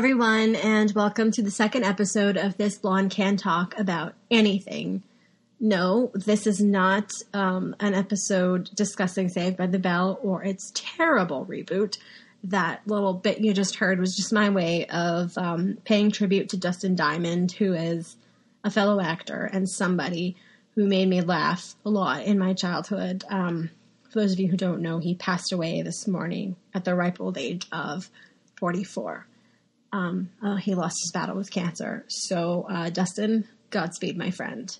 everyone, and welcome to the second episode of this Blonde Can Talk about anything. No, this is not um, an episode discussing Saved by the Bell or its terrible reboot. That little bit you just heard was just my way of um, paying tribute to Dustin Diamond, who is a fellow actor and somebody who made me laugh a lot in my childhood. Um, for those of you who don't know, he passed away this morning at the ripe old age of 44 um, uh, he lost his battle with cancer. So, uh, Dustin, Godspeed, my friend.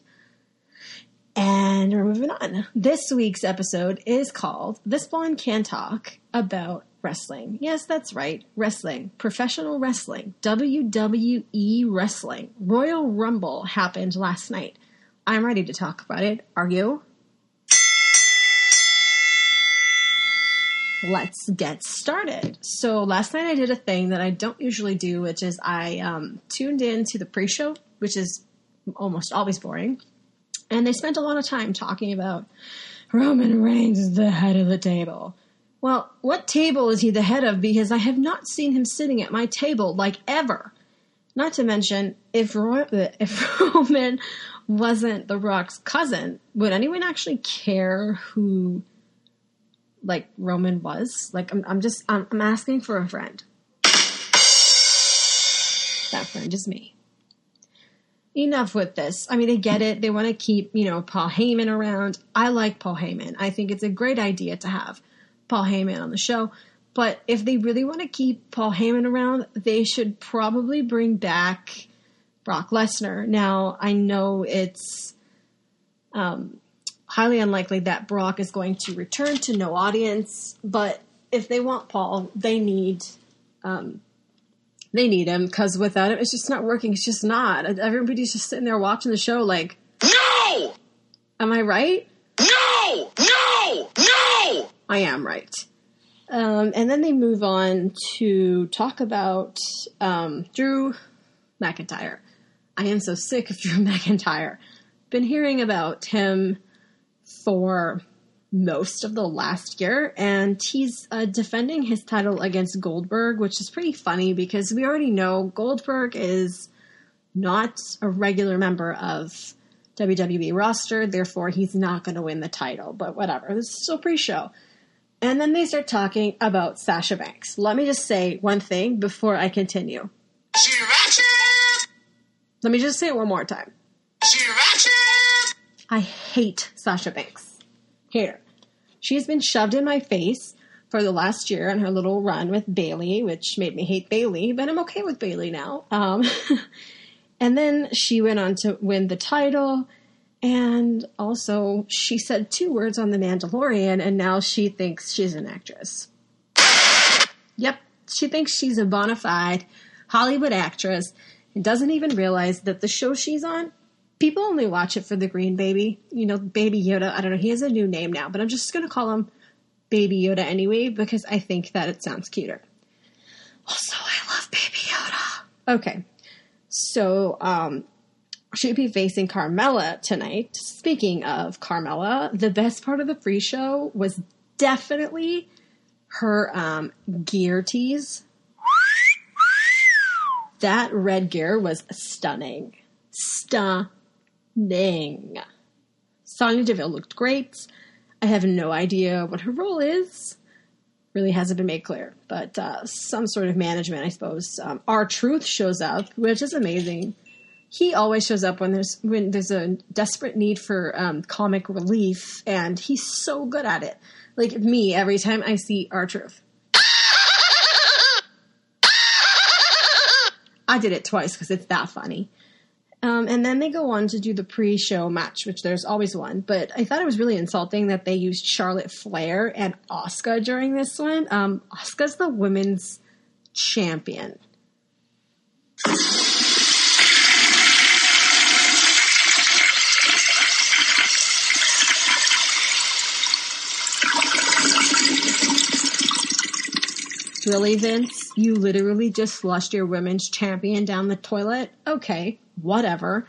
And we're moving on. This week's episode is called This Blonde Can Talk About Wrestling. Yes, that's right. Wrestling. Professional wrestling. WWE wrestling. Royal Rumble happened last night. I'm ready to talk about it. Are you? Let's get started. So last night I did a thing that I don't usually do, which is I um, tuned in to the pre-show, which is almost always boring, and they spent a lot of time talking about Roman Reigns is the head of the table. Well, what table is he the head of? Because I have not seen him sitting at my table like ever. Not to mention, if Ro- if Roman wasn't The Rock's cousin, would anyone actually care who like Roman was. Like I'm, I'm just I'm, I'm asking for a friend. That friend is me. Enough with this. I mean, they get it. They want to keep, you know, Paul Heyman around. I like Paul Heyman. I think it's a great idea to have Paul Heyman on the show. But if they really want to keep Paul Heyman around, they should probably bring back Brock Lesnar. Now, I know it's um, highly unlikely that Brock is going to return to no audience. But if they want Paul, they need um, they need him because without him, it's just not working. It's just not. Everybody's just sitting there watching the show, like, no. Am I right? No, no, no. I am right. Um, and then they move on to talk about um, Drew McIntyre. I am so sick of Drew McIntyre. Been hearing about him for most of the last year, and he's uh, defending his title against Goldberg, which is pretty funny because we already know Goldberg is not a regular member of WWE roster, therefore he's not going to win the title. But whatever, this is still pre-show. And then they start talking about Sasha Banks. Let me just say one thing before I continue. She ratchet. Let me just say it one more time. She ratchet. I hate Sasha Banks. Hate her. She's been shoved in my face for the last year on her little run with Bayley, which made me hate Bayley, but I'm okay with Bayley now. Um, and then she went on to win the title. And also, she said two words on The Mandalorian, and now she thinks she's an actress. Yep, she thinks she's a bona fide Hollywood actress and doesn't even realize that the show she's on people only watch it for the green baby. You know, Baby Yoda. I don't know. He has a new name now, but I'm just going to call him Baby Yoda anyway because I think that it sounds cuter. Also, I love Baby Yoda. Okay. So, um, she'd be facing Carmella tonight. Speaking of Carmella, the best part of the free show was definitely her um, gear tease. That red gear was stunning. Stunning Dang. Sonya Deville looked great. I have no idea what her role is. Really hasn't been made clear, but uh, some sort of management, I suppose. Um, R-Truth shows up, which is amazing. He always shows up when there's when there's a desperate need for um, comic relief, and he's so good at it. Like me, every time I see R-Truth, I did it twice because it's that funny. Um, and then they go on to do the pre-show match, which there's always one. But I thought it was really insulting that they used Charlotte Flair and Asuka during this one. Um, Asuka's the women's champion. Really, Vince? You literally just flushed your women's champion down the toilet? Okay, whatever.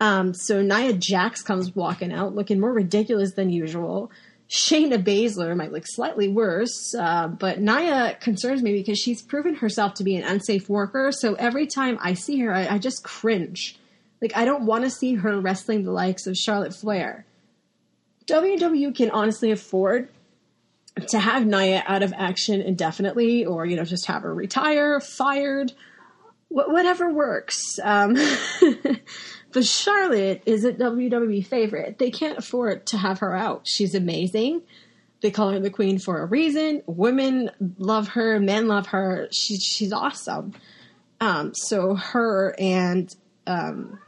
Um, so Nia Jax comes walking out looking more ridiculous than usual. Shayna Baszler might look slightly worse, uh, but Nia concerns me because she's proven herself to be an unsafe worker. So every time I see her, I, I just cringe. Like I don't want to see her wrestling the likes of Charlotte Flair. WWE can honestly afford to have Nia out of action indefinitely, or you know, just have her retire, fired, wh- whatever works. Um, but Charlotte is a WWE favorite. They can't afford to have her out. She's amazing. They call her the queen for a reason. Women love her, men love her. She's she's awesome. Um, so her and um,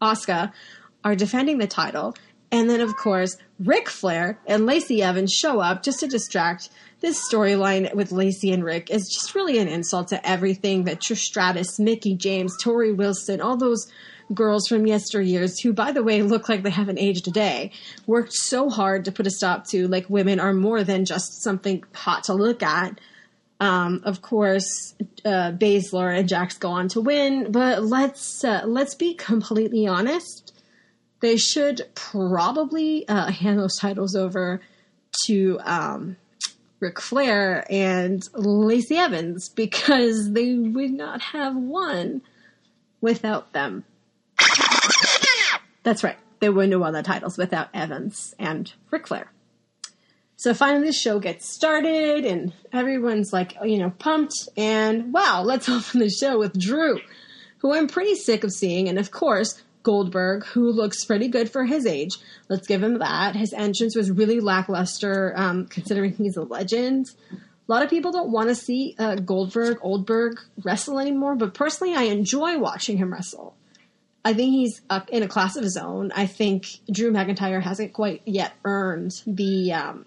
are defending the title. And then, of course, Ric Flair and Lacey Evans show up just to distract. This storyline with Lacey and Ric is just really an insult to everything that Trish Stratus, Mickie James, Torrie Wilson, all those girls from yesteryears, who, by the way, look like they haven't aged a day, worked so hard to put a stop to. Like, women are more than just something hot to look at. Um, of course, uh, Baszler and Jax go on to win, but let's uh, let's be completely honest. They should probably uh, hand those titles over to um, Ric Flair and Lacey Evans because they would not have won without them. That's right. They wouldn't have won the titles without Evans and Ric Flair. So finally, the show gets started, and everyone's like, you know, pumped. And wow, let's open the show with Drew, who I'm pretty sick of seeing. And of course, Goldberg, who looks pretty good for his age. Let's give him that. His entrance was really lackluster, um, considering he's a legend. A lot of people don't want to see uh, Goldberg, Oldberg wrestle anymore, but personally, I enjoy watching him wrestle. I think he's uh, in a class of his own. I think Drew McIntyre hasn't quite yet earned the um,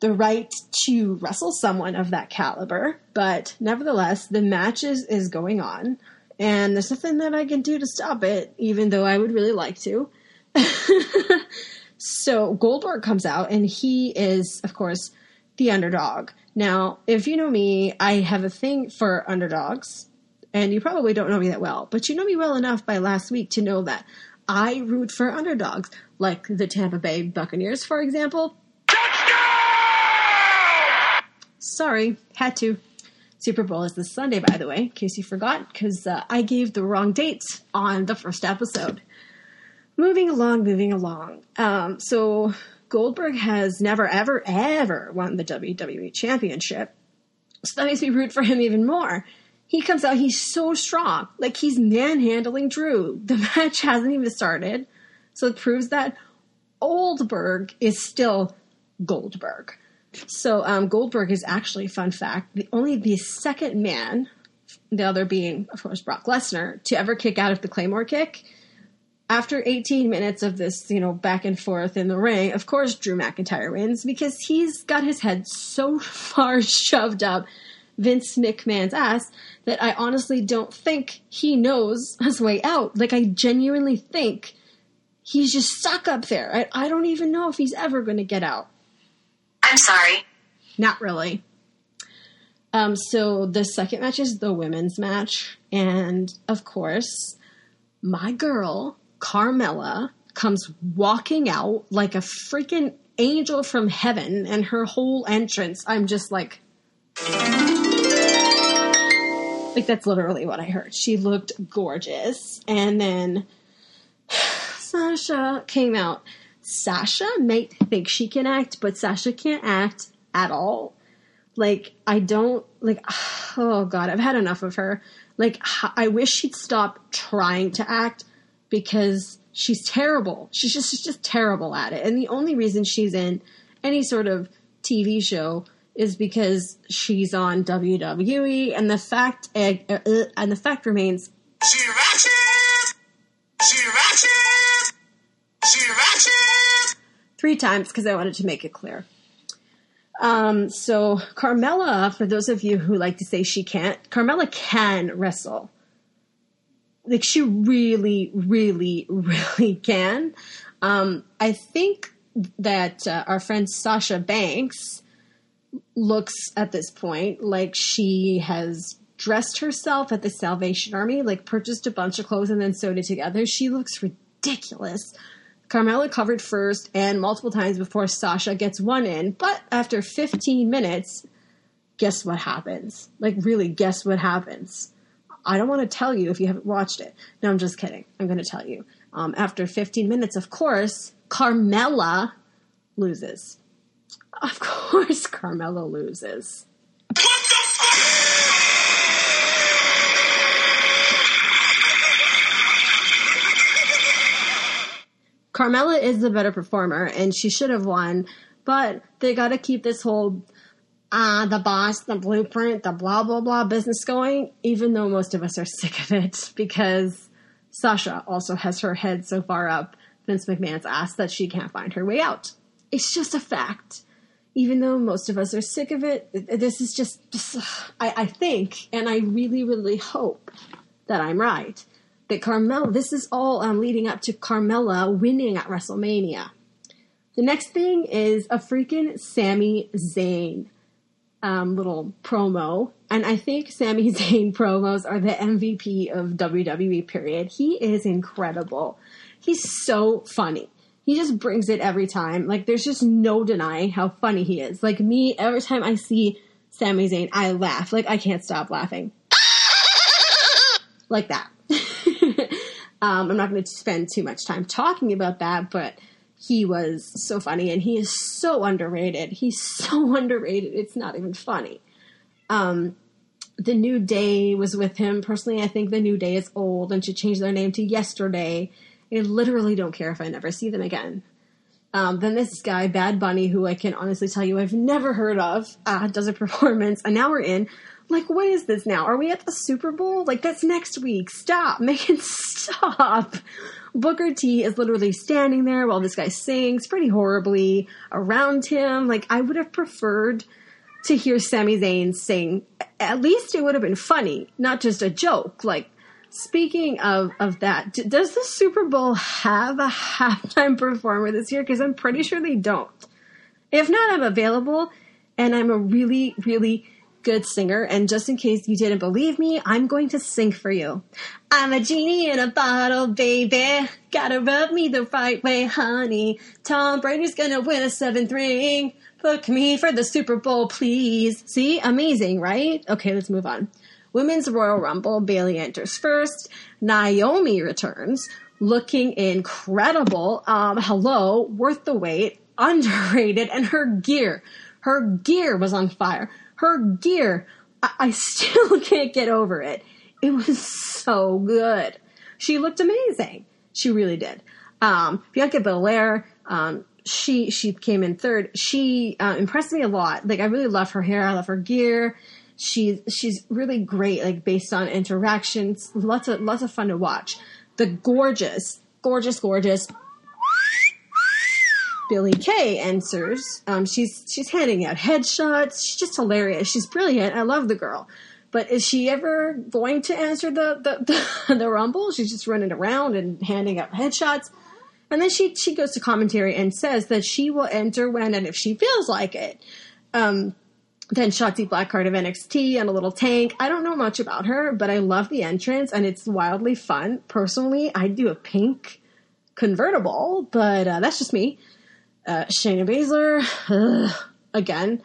the right to wrestle someone of that caliber, but nevertheless, the match is, is going on, and there's nothing that I can do to stop it, even though I would really like to. so Goldberg comes out, and he is, of course, the underdog. Now, if you know me, I have a thing for underdogs, and you probably don't know me that well, but you know me well enough by last week to know that I root for underdogs, like the Tampa Bay Buccaneers, for example. Sorry, had to. Super Bowl is this Sunday, by the way, in case you forgot, because uh, I gave the wrong dates on the first episode. Moving along, moving along. Um, so Goldberg has never, ever, ever won the WWE Championship. So that makes me root for him even more. He comes out, he's so strong. Like he's manhandling Drew. The match hasn't even started. So it proves that Oldberg is still Goldberg. So um, Goldberg is actually, fun fact, the, only the second man, the other being, of course, Brock Lesnar, to ever kick out of the Claymore kick. After 18 minutes of this, you know, back and forth in the ring, of course, Drew McIntyre wins because he's got his head so far shoved up Vince McMahon's ass that I honestly don't think he knows his way out. Like, I genuinely think he's just stuck up there. I, I don't even know if he's ever going to get out. I'm sorry. Not really. Um, so the second match is the women's match, and of course, my girl Carmella comes walking out like a freaking angel from heaven, and her whole entrance, I'm just like, like that's literally what I heard. She looked gorgeous, and then Sasha came out. Sasha might think she can act, but Sasha can't act at all. Like, I don't, like, oh god, I've had enough of her. Like, I wish she'd stop trying to act because she's terrible. She's just, she's just terrible at it. And the only reason she's in any sort of TV show is because she's on WWE, and the fact, uh, uh, and the fact remains, She ratchet! She ratchet! Three times because I wanted to make it clear. Um, so Carmella, for those of you who like to say she can't, Carmella can wrestle. Like she really, really, really can. Um, I think that uh, our friend Sasha Banks looks at this point like she has dressed herself at the Salvation Army, like purchased a bunch of clothes and then sewed it together. She looks ridiculous. Carmella covered first and multiple times before Sasha gets one in, but after 15 minutes, guess what happens? Like, really, guess what happens? I don't want to tell you if you haven't watched it. No, I'm just kidding. I'm going to tell you. Um, after 15 minutes, of course, Carmella loses. Of course, Carmella loses. What the fuck? Carmella is the better performer and she should have won, but they got to keep this whole ah the boss, the blueprint, the blah blah blah business going, even though most of us are sick of it because Sasha also has her head so far up Vince McMahon's ass that she can't find her way out. It's just a fact. Even though most of us are sick of it, this is just, just I, I think, and I really, really hope that I'm right that Carmella, this is all um, leading up to Carmella winning at WrestleMania. The next thing is a freaking Sami Zayn um, little promo. And I think Sami Zayn promos are the MVP of WWE, period. He is incredible. He's so funny. He just brings it every time. Like, there's just no denying how funny he is. Like, me, every time I see Sami Zayn, I laugh. Like, I can't stop laughing. like that. um, I'm not going to spend too much time talking about that, but he was so funny and he is so underrated. He's so underrated. It's not even funny. Um, the New Day was with him. Personally, I think the New Day is old and should change their name to Yesterday. I literally don't care if I never see them again. Um, then this guy, Bad Bunny, who I can honestly tell you I've never heard of, uh, does a performance, and now we're in. Like, what is this now? Are we at the Super Bowl? Like, that's next week. Stop. It stop. Booker T is literally standing there while this guy sings pretty horribly around him. Like, I would have preferred to hear Sami Zayn sing. At least it would have been funny, not just a joke. Like, speaking of, of that, does the Super Bowl have a halftime performer this year? Because I'm pretty sure they don't. If not, I'm available and I'm a really, really good singer. And just in case you didn't believe me, I'm going to sing for you. I'm a genie in a bottle, baby. Gotta rub me the right way, honey. Tom Brady's gonna win a seventh ring. Book me for the Super Bowl, please. See? Amazing, right? Okay, let's move on. Women's Royal Rumble, Bayley enters first. Naomi returns, looking incredible. Um, hello, worth the wait, underrated, and her gear. Her gear was on fire. Her gear, I, I still can't get over it. It was so good. She looked amazing. She really did. Um, Bianca Belair, um, she she came in third. She uh, impressed me a lot. Like I really love her hair. I love her gear. She's she's really great. Like based on interactions, lots of lots of fun to watch. The gorgeous, gorgeous, gorgeous Billie Kay answers. Um, she's she's handing out headshots. She's just hilarious. She's brilliant. I love the girl. But is she ever going to answer the the, the, the rumble? She's just running around and handing out headshots. And then she she goes to commentary and says that she will enter when and if she feels like it. Um, then Shotzi Blackheart of NXT and a little tank. I don't know much about her, but I love the entrance and it's wildly fun. Personally, I'd do a pink convertible, but uh, that's just me. Uh, Shayna Baszler, ugh, again.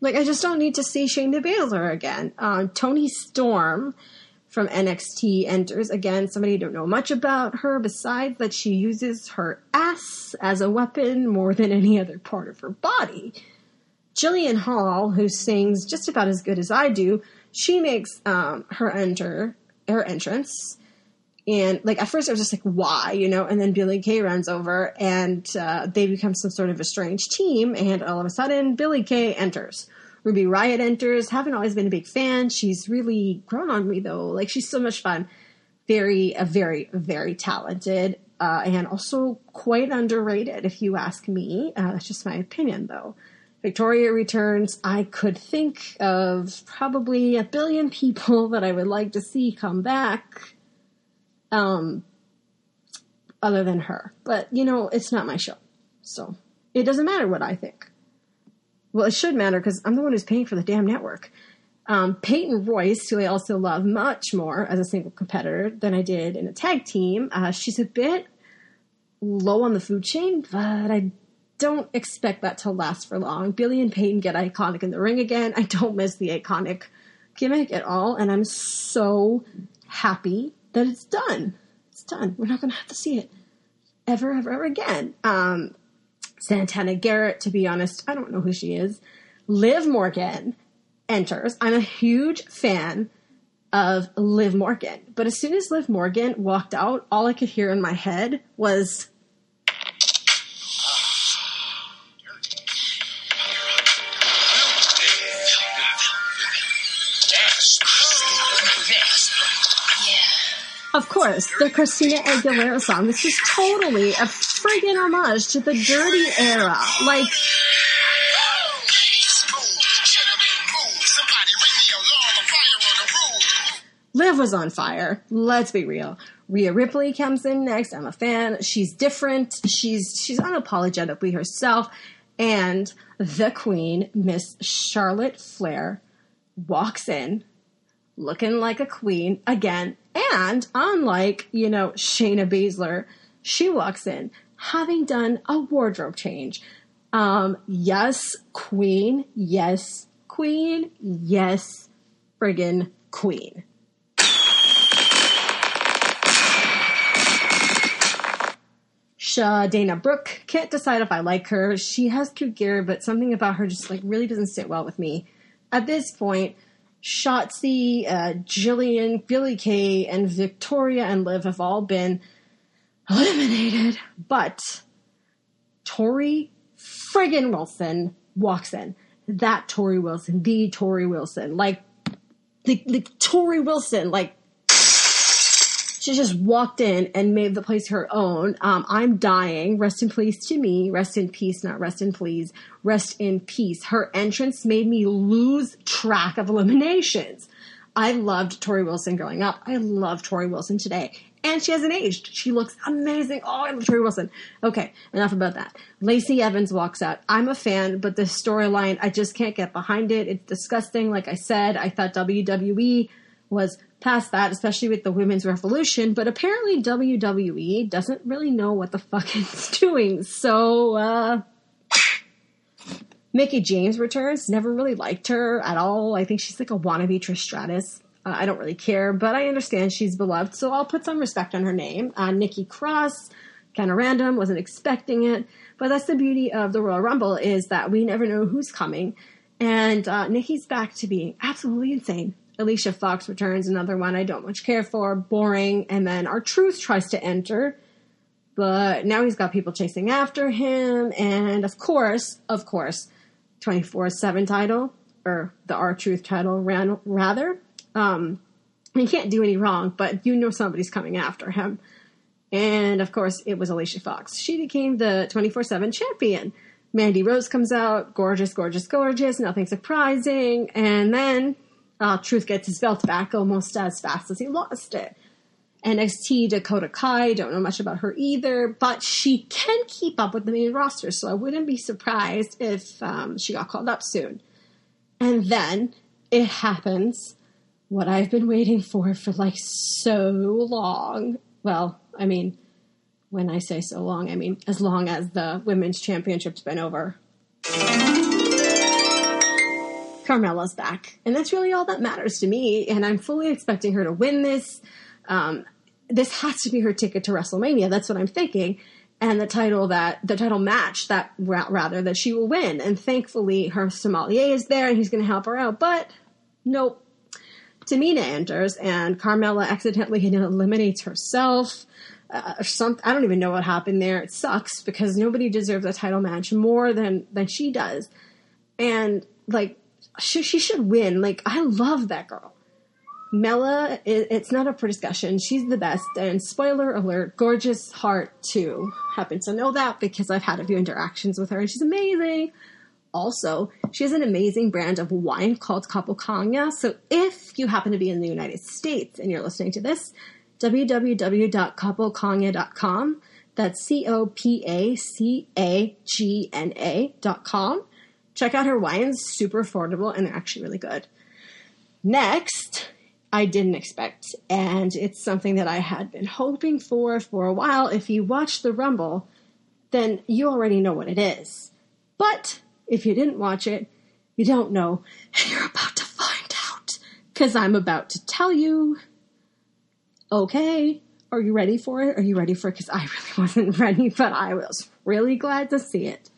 Like, I just don't need to see Shayna Baszler again. Uh, Toni Storm from NXT enters again. Somebody don't know much about her besides that she uses her ass as a weapon more than any other part of her body. Jillian Hall, who sings just about as good as I do, she makes um, her enter her entrance. And like at first I was just like, why, you know? And then Billie Kay runs over, and uh, they become some sort of a strange team. And all of a sudden, Billie Kay enters. Ruby Riott enters. Haven't always been a big fan. She's really grown on me though. Like she's so much fun. Very, uh, very, very talented, uh, and also quite underrated, if you ask me. Uh, that's just my opinion though. Victoria returns. I could think of probably a billion people that I would like to see come back. Um, other than her. But, you know, it's not my show. So it doesn't matter what I think. well, it should matter because I'm the one who's paying for the damn network. Um, Peyton Royce, who I also love much more as a single competitor than I did in a tag team, uh, she's a bit low on the food chain, but I don't expect that to last for long. Billie and Peyton get iconic in the ring again. I don't miss the iconic gimmick at all, and I'm so happy that it's done. It's done. We're not going to have to see it ever, ever, ever again. Um, Santana Garrett, to be honest, I don't know who she is. Liv Morgan enters. I'm a huge fan of Liv Morgan, but as soon as Liv Morgan walked out, all I could hear in my head was Of course, the Christina Aguilera song. This is totally a friggin' homage to the dirty era. Like, Liv was on fire. Let's be real. Rhea Ripley comes in next. I'm a fan. She's different. She's she's unapologetically herself. And the queen, Miss Charlotte Flair, walks in looking like a queen again. And unlike, you know, Shayna Baszler, she walks in having done a wardrobe change. Um, yes, queen. Yes, queen. Yes, friggin' queen. Sha Dana Brooke can't decide if I like her. She has cute gear, but something about her just like really doesn't sit well with me. At this point, Shotzi, uh, Jillian, Billie Kay, and Victoria and Liv have all been eliminated, but Torrie friggin' Wilson walks in. That Torrie Wilson, the Torrie Wilson, like the, the Torrie Wilson, like she just walked in and made the place her own. Um, I'm dying. Rest in peace to me. Rest in peace, not rest in please. Rest in peace. Her entrance made me lose track of eliminations. I loved Torrie Wilson growing up. I love Torrie Wilson today. And she hasn't aged. She looks amazing. Oh, I love Torrie Wilson. Okay, enough about that. Lacey Evans walks out. I'm a fan, but the storyline, I just can't get behind it. It's disgusting. Like I said, I thought WWE was past that, especially with the women's revolution, but apparently WWE doesn't really know what the fuck it's doing. So, uh, Mickie James returns. Never really liked her at all. I think she's like a wannabe Trish Stratus. Uh, I don't really care, but I understand she's beloved, so I'll put some respect on her name. Uh, Nikki Cross, kind of random, wasn't expecting it, but that's the beauty of the Royal Rumble is that we never know who's coming. And uh, Nikki's back to being absolutely insane. Alicia Fox returns, another one I don't much care for, boring. And then R-Truth tries to enter, but now he's got people chasing after him. And of course, of course, 24 7 title, or the R-Truth title, ran, rather. Um, he can't do any wrong, but you know somebody's coming after him. And of course, it was Alicia Fox. She became the 24 7 champion. Mandy Rose comes out, gorgeous, gorgeous, gorgeous, nothing surprising. And then uh, Truth gets his belt back almost as fast as he lost it. NXT Dakota Kai, don't know much about her either, but she can keep up with the main roster, so I wouldn't be surprised if um, she got called up soon. And then it happens what I've been waiting for for like so long. Well, I mean, when I say so long, I mean as long as the women's championship's been over. Carmella's back. And that's really all that matters to me. And I'm fully expecting her to win this. Um, this has to be her ticket to WrestleMania. That's what I'm thinking. And the title that, the title match that, rather, that she will win. And thankfully, her sommelier is there and he's going to help her out. But nope. Tamina enters and Carmella accidentally eliminates herself. Uh, or some, I don't even know what happened there. It sucks because nobody deserves a title match more than, than she does. And like, she, she should win. Like, I love that girl. Mela, it, it's not up for discussion. She's the best. And spoiler alert, gorgeous heart too. Happen to know that because I've had a few interactions with her and she's amazing. Also, she has an amazing brand of wine called Capocagna. So if you happen to be in the United States and you're listening to this, www.capocagna.com. That's C O P A C A G N A.com check out her wines, super affordable, and they're actually really good. Next, I didn't expect, and it's something that I had been hoping for for a while. If you watch the Rumble, then you already know what it is. But if you didn't watch it, you don't know, and you're about to find out. Because I'm about to tell you. Okay, are you ready for it? Are you ready for it? Because I really wasn't ready, but I was really glad to see it.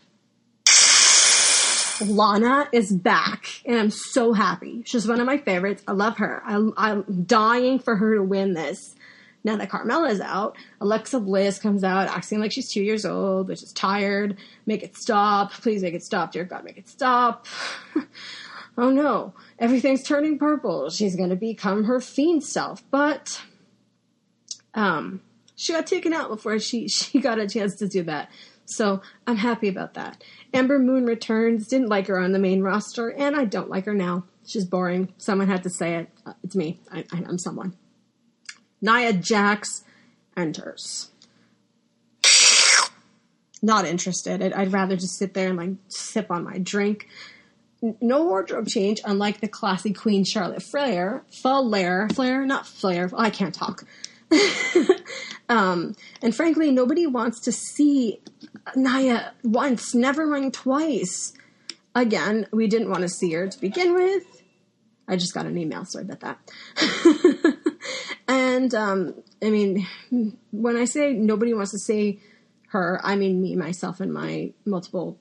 Lana is back, and I'm so happy. She's one of my favorites. I love her. I, I'm dying for her to win this. Now that Carmella's out, Alexa Bliss comes out acting like she's two years old, which is tired. Make it stop. Please make it stop. Dear God, make it stop. oh no. Everything's turning purple. She's going to become her fiend self. But um, she got taken out before she, she got a chance to do that. So I'm happy about that. Ember Moon returns. Didn't like her on the main roster, and I don't like her now. She's boring. Someone had to say it. Uh, it's me. I, I'm someone. Nia Jax enters. Not interested. I'd, I'd rather just sit there and like sip on my drink. No wardrobe change, unlike the classy Queen Charlotte Flair. Flair, Flair, not Flair. I can't talk. um, and frankly, nobody wants to see Nia once, never mind twice. Again, we didn't want to see her to begin with. I just got an email, sorry about that. and um, I mean, when I say nobody wants to see her, I mean me, myself, and my multiple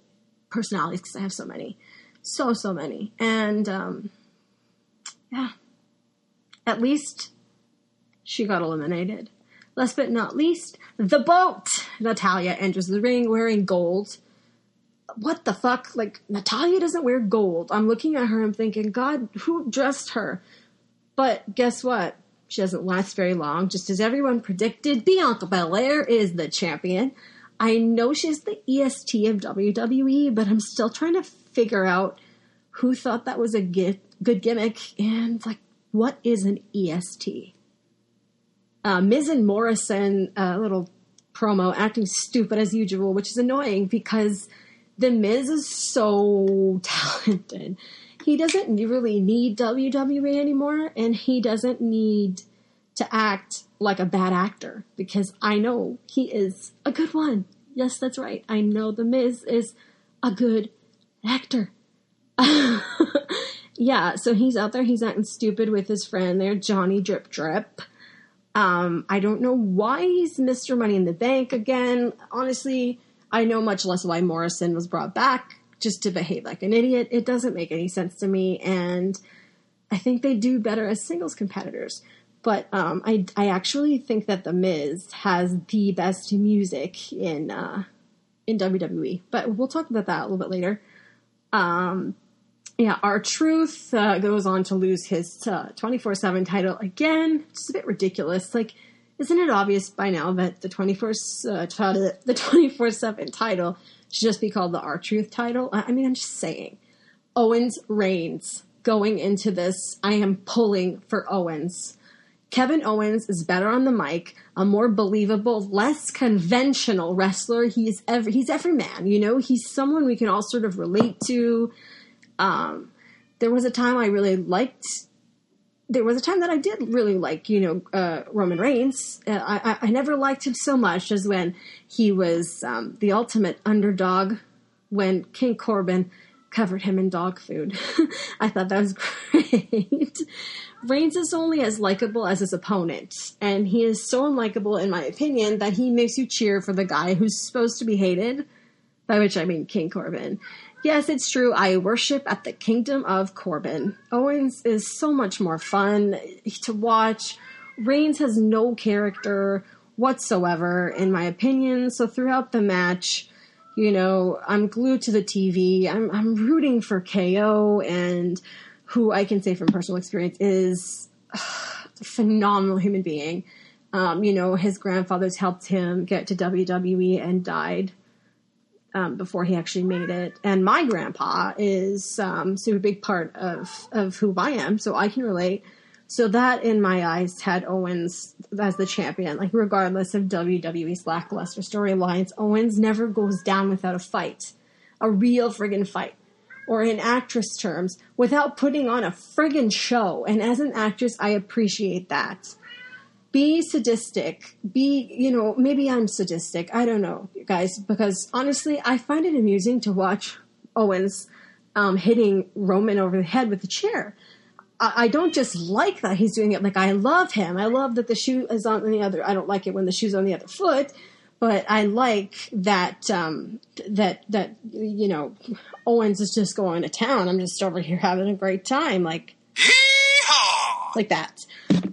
personalities because I have so many, so so many, and um, yeah, at least she got eliminated. Last but not least, the boat. Natalya enters the ring wearing gold. What the fuck? Like, Natalya doesn't wear gold. I'm looking at her, I'm thinking, God, who dressed her? But guess what? She doesn't last very long. Just as everyone predicted, Bianca Belair is the champion. I know she's the EST of WWE, but I'm still trying to figure out who thought that was a good gimmick and, like, what is an EST? Uh, Miz and Morrison, a little promo, acting stupid as usual, which is annoying because the Miz is so talented. He doesn't really need WWE anymore, and he doesn't need to act like a bad actor because I know he is a good one. Yes, that's right. I know the Miz is a good actor. yeah, so he's out there, he's acting stupid with his friend there, Johnny Drip Drip. Um, I don't know why he's Mr. Money in the Bank again. Honestly, I know much less why Morrison was brought back just to behave like an idiot. It doesn't make any sense to me, and I think they do better as singles competitors. But um, I, I actually think that The Miz has the best music in uh, in WWE. But we'll talk about that a little bit later. Um, yeah, R-Truth uh, goes on to lose his twenty four seven title again. Just a bit ridiculous. Like, isn't it obvious by now that the twenty four uh, t- the twenty four seven title should just be called the R-Truth title? I I mean, I'm just saying. Owens reigns going into this. I am pulling for Owens. Kevin Owens is better on the mic, a more believable, less conventional wrestler. He's every he's every man, you know. He's someone we can all sort of relate to. Um, there was a time I really liked. There was a time that I did really like, you know, uh, Roman Reigns. Uh, I, I, never liked him so much as when he was um, the ultimate underdog. When King Corbin covered him in dog food, I thought that was great. Reigns is only as likable as his opponent, and he is so unlikable, in my opinion, that he makes you cheer for the guy who's supposed to be hated. By which I mean King Corbin. Yes, it's true. I worship at the kingdom of Corbin. Owens is so much more fun to watch. Reigns has no character whatsoever, in my opinion. So throughout the match, you know, I'm glued to the TV. I'm I'm rooting for KO, and who I can say from personal experience is a phenomenal human being. Um, you know, his grandfathers helped him get to WWE and died um, before he actually made it. And my grandpa is um, super big part of of who I am, so I can relate. So that, in my eyes, had Owens as the champion. Like regardless of WWE's lackluster storylines, Owens never goes down without a fight, a real friggin' fight. or in actress terms without putting on a friggin' show. And as an actress, I appreciate that. Be sadistic. Be, you know, maybe I'm sadistic. I don't know, guys, because honestly, I find it amusing to watch Owens um, hitting Roman over the head with a chair. I, I don't just like that he's doing it. Like I love him. I love that the shoe is on the other. I don't like it when the shoe's on the other foot, but I like that um, that that you know Owens is just going to town. I'm just over here having a great time. Like Yeehaw! like that.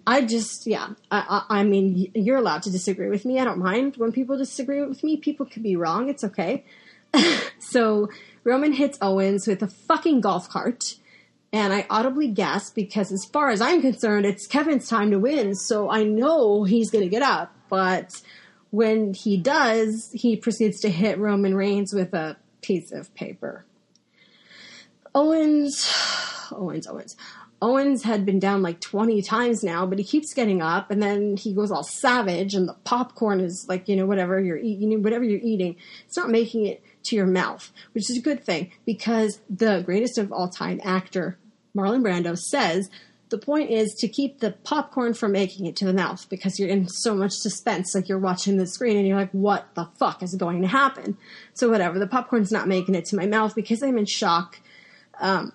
I just, yeah. I, I, I mean, you're allowed to disagree with me. I don't mind when people disagree with me. People could be wrong. It's okay. so Roman hits Owens with a fucking golf cart, and I audibly gasp because, as far as I'm concerned, it's Kevin's time to win. So I know he's going to get up, but when he does, he proceeds to hit Roman Reigns with a piece of paper. Owens, Owens, Owens. Owens had been down like 20 times now, but he keeps getting up and then he goes all savage and the popcorn is like, you know, whatever you're eating, whatever you're eating, it's not making it to your mouth, which is a good thing because the greatest of all time actor, Marlon Brando, says the point is to keep the popcorn from making it to the mouth because you're in so much suspense. Like you're watching the screen and you're like, what the fuck is going to happen? So whatever, the popcorn's not making it to my mouth because I'm in shock um,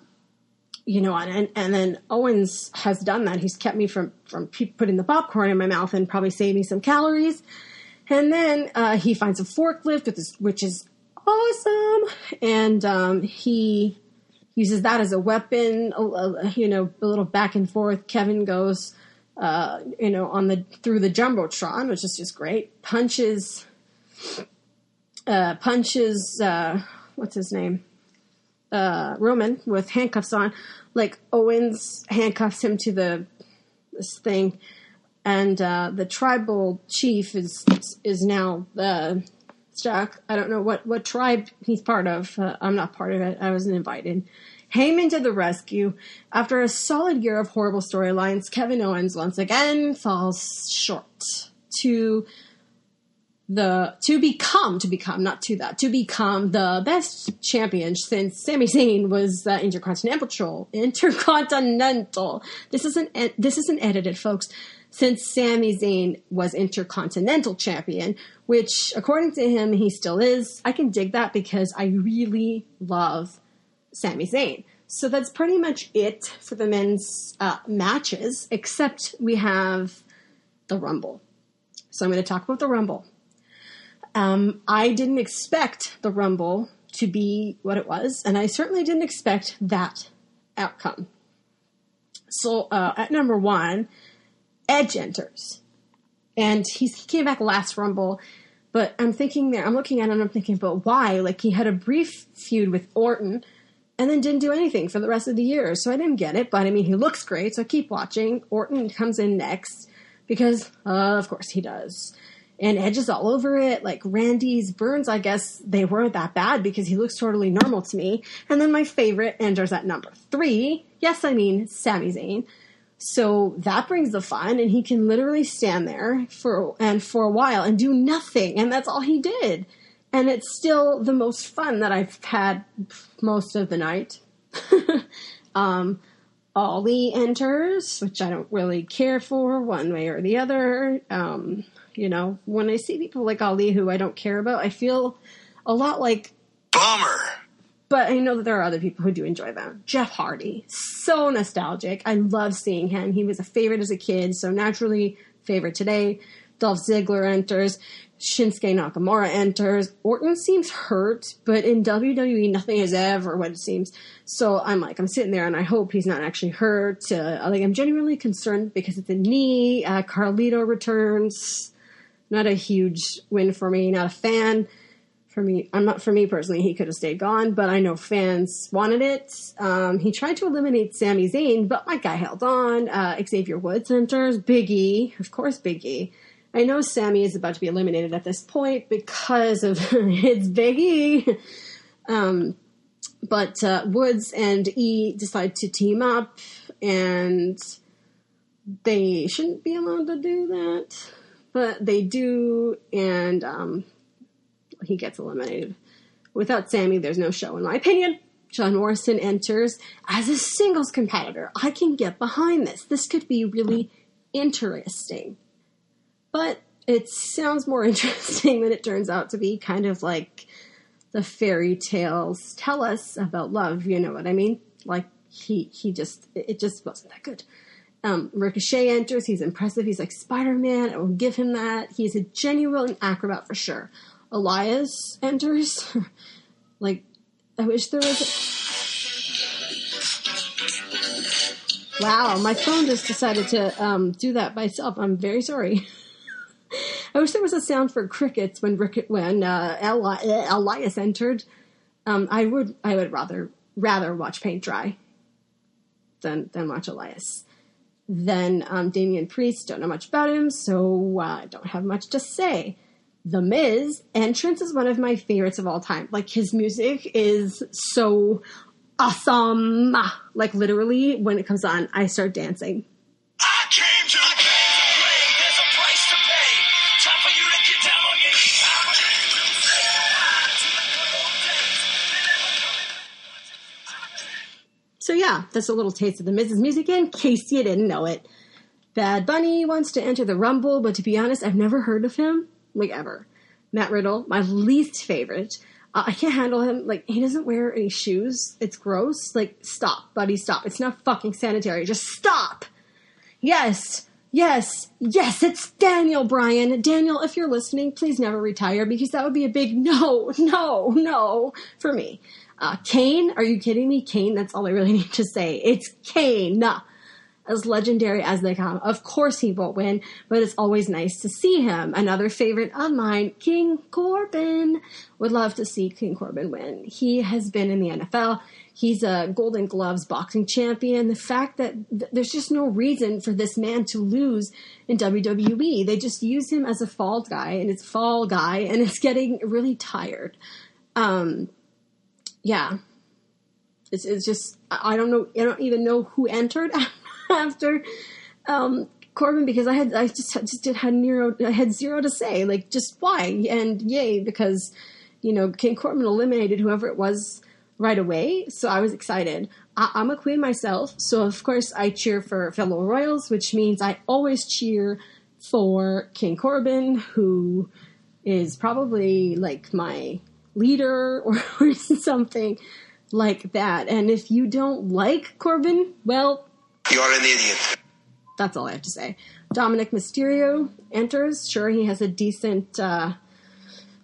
you know, and and then Owens has done that. He's kept me from from putting the popcorn in my mouth and probably saved me some calories. And then uh, he finds a forklift, with his, which is awesome, and um, he uses that as a weapon. a- You know, a little back and forth. Kevin goes, uh, you know, on the through the jumbotron, which is just great. Punches, uh, punches. Uh, what's his name? Uh, Roman with handcuffs on. Like Owens handcuffs him to the this thing, and uh, the tribal chief is is now uh, Jack. I don't know what what tribe he's part of. Uh, I'm not part of it. I wasn't invited. Heyman to the rescue. After a solid year of horrible storylines, Kevin Owens once again falls short to the to become to become not to that to become the best champion since Sami Zayn was uh, intercontinental intercontinental. This isn't this isn't edited, folks. Since Sami Zayn was intercontinental champion, which according to him he still is, I can dig that because I really love Sami Zayn. So that's pretty much it for the men's uh, matches, except we have the Rumble. So I'm going to talk about the Rumble. Um, I didn't expect the Rumble to be what it was, and I certainly didn't expect that outcome. So uh, at number one, Edge enters, and he came back last Rumble. But I'm thinking there, I'm looking at him, I'm thinking, but why? Like he had a brief feud with Orton, and then didn't do anything for the rest of the year. So I didn't get it. But I mean, he looks great, so I keep watching. Orton comes in next because, uh, of course, he does. And edges all over it. Like Randy's burns, I guess they weren't that bad because he looks totally normal to me. And then my favorite enters at number three. Yes, I mean Sami Zayn. So that brings the fun, and he can literally stand there for and for a while and do nothing, and that's all he did. And it's still the most fun that I've had most of the night. um, Ali enters, which I don't really care for one way or the other. Um, you know, when I see people like Ali who I don't care about, I feel a lot like Bummer. but I know that there are other people who do enjoy them. Jeff Hardy, so nostalgic. I love seeing him. He was a favorite as a kid, so naturally favorite today. Dolph Ziggler enters. Shinsuke Nakamura enters. Orton seems hurt, but in WWE, nothing is ever what it seems. So I'm like, I'm sitting there and I hope he's not actually hurt. Uh, like, I'm genuinely concerned because it's a knee. Uh, Carlito returns. Not a huge win for me. Not a fan for me, I'm not for me personally. He could have stayed gone, but I know fans wanted it. Um, he tried to eliminate Sami Zayn, but my guy held on. Uh, Xavier Woods enters. Big E, of course, Big E. I know Sami is about to be eliminated at this point because of it's Big E. Um, but uh, Woods and E decide to team up, and they shouldn't be allowed to do that, but they do, and um, he gets eliminated. Without Sami, there's no show, in my opinion. John Morrison enters as a singles competitor. I can get behind this. This could be really interesting. But it sounds more interesting than it turns out to be, kind of like the fairy tales tell us about love, you know what I mean? Like he he just it just wasn't that good. Um, Ricochet enters. He's impressive. He's like Spider Man. I will give him that. He's a genuine acrobat for sure. Elias enters. like, I wish there was. A... Wow, my phone just decided to um, do that by itself. I'm very sorry. I wish there was a sound for crickets when Rick, when uh, Eli- Elias entered. Um, I would I would rather rather watch paint dry than than watch Elias. Then um, Priest, don't know much about him, so I uh, don't have much to say. The Miz entrance is one of my favorites of all time. Like his music is so awesome. Like literally, when it comes on, I start dancing. Yeah, that's a little taste of the Miz music in case you didn't know it. Bad Bunny wants to enter the Rumble, but to be honest, I've never heard of him, like ever. Matt Riddle, my least favorite. Uh, I can't handle him. Like he doesn't wear any shoes. It's gross. Like stop, buddy, stop. It's not fucking sanitary. Just stop. Yes, yes, yes. It's Daniel Bryan. Daniel, if you're listening, please never retire because that would be a big no, no, no for me. Uh, Kane, are you kidding me? Kane, that's all I really need to say. It's Kane. As legendary as they come. Of course he won't win, but it's always nice to see him. Another favorite of mine, King Corbin. Would love to see King Corbin win. He has been in the NFL. He's a Golden Gloves boxing champion. The fact that th- there's just no reason for this man to lose in WWE. They just use him as a fall guy, and it's fall guy, and it's getting really tired. Um, yeah, it's, it's just I don't know. I don't even know who entered after um, Corbin because I had I just just did had zero I had zero to say. Like just why and yay because you know King Corbin eliminated whoever it was right away. So I was excited. I, I'm a queen myself, so of course I cheer for fellow royals, which means I always cheer for King Corbin, who is probably like my leader or, or something like that. And if you don't like Corbin, well, You're an idiot. that's all I have to say. Dominik Mysterio enters. Sure, he has a decent uh,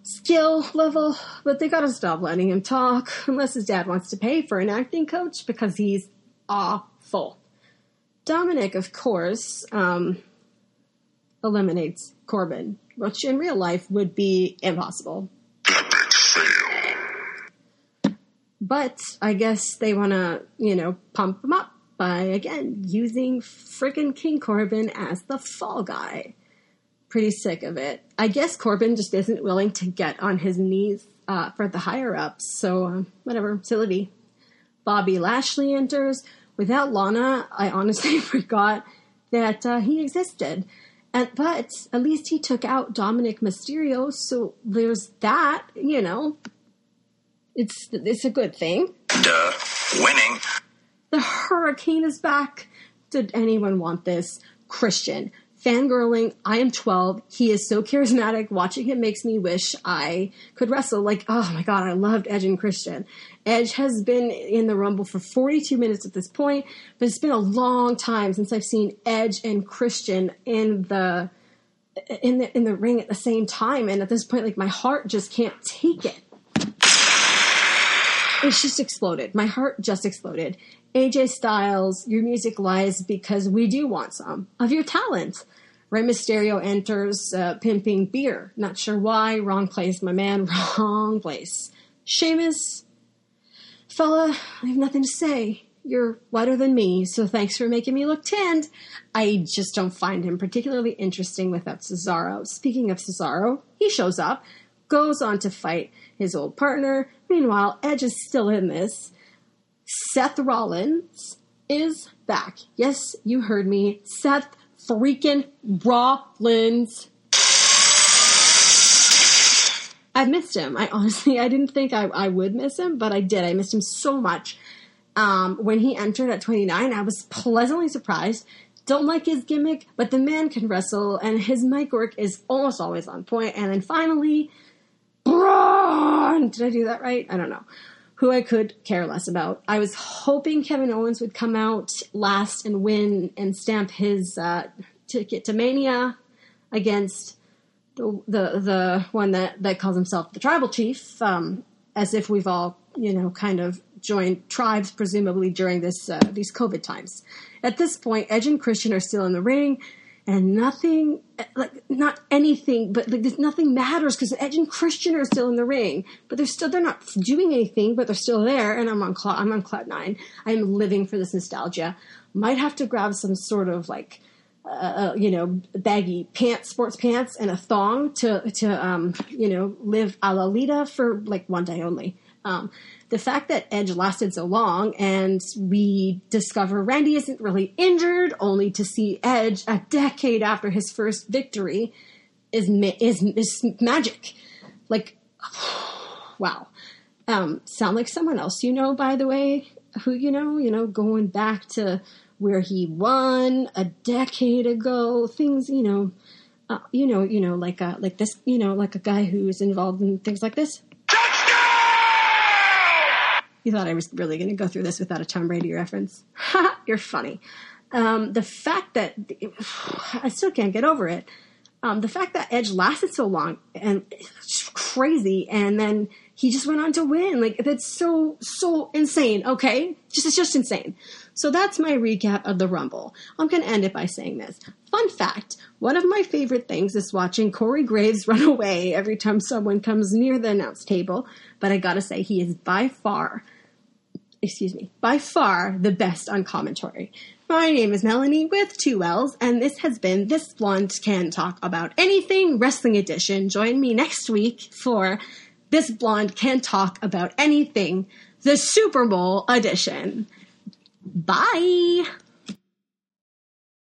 skill level, but they gotta stop letting him talk unless his dad wants to pay for an acting coach because he's awful. Dominic, of course, um, eliminates Corbin, which in real life would be impossible. But I guess they want to, you know, pump him up by, again, using friggin' King Corbin as the fall guy. Pretty sick of it. I guess Corbin just isn't willing to get on his knees uh, for the higher ups, so uh, whatever, silly. Bobby Lashley enters. Without Lana, I honestly forgot that uh, he existed. And, but at least he took out Dominik Mysterio, so there's that, you know. It's it's a good thing. Duh. Winning. The hurricane is back. Did anyone want this? Christian. Fangirling, I am 12. He is so charismatic. Watching him makes me wish I could wrestle. Like, oh my god, I loved Edge and Christian. Edge has been in the Rumble for 42 minutes at this point, but it's been a long time since I've seen Edge and Christian in the in the in the ring at the same time. And at this point, like my heart just can't take it it's just exploded. My heart just exploded. AJ Styles, your music lies because we do want some of your talent. Rey Mysterio enters uh, pimping beer. Not sure why. Wrong place, my man. Wrong place. Sheamus, fella, I have nothing to say. You're whiter than me, so thanks for making me look tanned. I just don't find him particularly interesting without Cesaro. Speaking of Cesaro, he shows up, goes on to fight his old partner. Meanwhile, Edge is still in this. Seth Rollins is back. Yes, you heard me. Seth freaking Rollins. I missed him. I honestly, I didn't think I, I would miss him, but I did. I missed him so much. Um, when he entered at 29, I was pleasantly surprised. Don't like his gimmick, but the man can wrestle, and his mic work is almost always on point. And then finally, Braun! Did I do that right? I don't know. Who I could care less about. I was hoping Kevin Owens would come out last and win and stamp his uh, ticket to Mania against the the the one that that calls himself the tribal chief, um, as if we've all you know kind of joined tribes presumably during this uh, these COVID times. At this point, Edge and Christian are still in the ring, and nothing like not anything, but like nothing matters because Edge and Christian are still in the ring, but they're still they're not doing anything, but they're still there, and I'm on cloud I'm on cloud nine. I'm living for this nostalgia. Might have to grab some sort of like uh, you know, baggy pants, sports pants, and a thong to to um, you know live a la Lita for like one day only. Um, the fact that Edge lasted so long, and we discover Randy isn't really injured, only to see Edge a decade after his first victory, is is, is magic. Like, wow. Um, sound like someone else you know, by the way, who you know, you know, going back to where he won a decade ago. Things, you know, uh, you know, you know, like a, like this, you know, like a guy who's involved in things like this. You thought I was really going to go through this without a Tom Brady reference? You're funny. Um, the fact that I still can't get over it. Um, the fact that Edge lasted so long and it's crazy, and then he just went on to win. Like that's so so insane. Okay, just it's just insane. So that's my recap of the Rumble. I'm going to end it by saying this. Fun fact one of my favorite things is watching Corey Graves run away every time someone comes near the announce table, but I gotta say, he is by far, excuse me, by far the best on commentary. My name is Mellanie with two L's, and this has been This Blonde Can Talk About Anything Wrestling Edition. Join me next week for This Blonde Can Talk About Anything, the Super Bowl edition. Bye.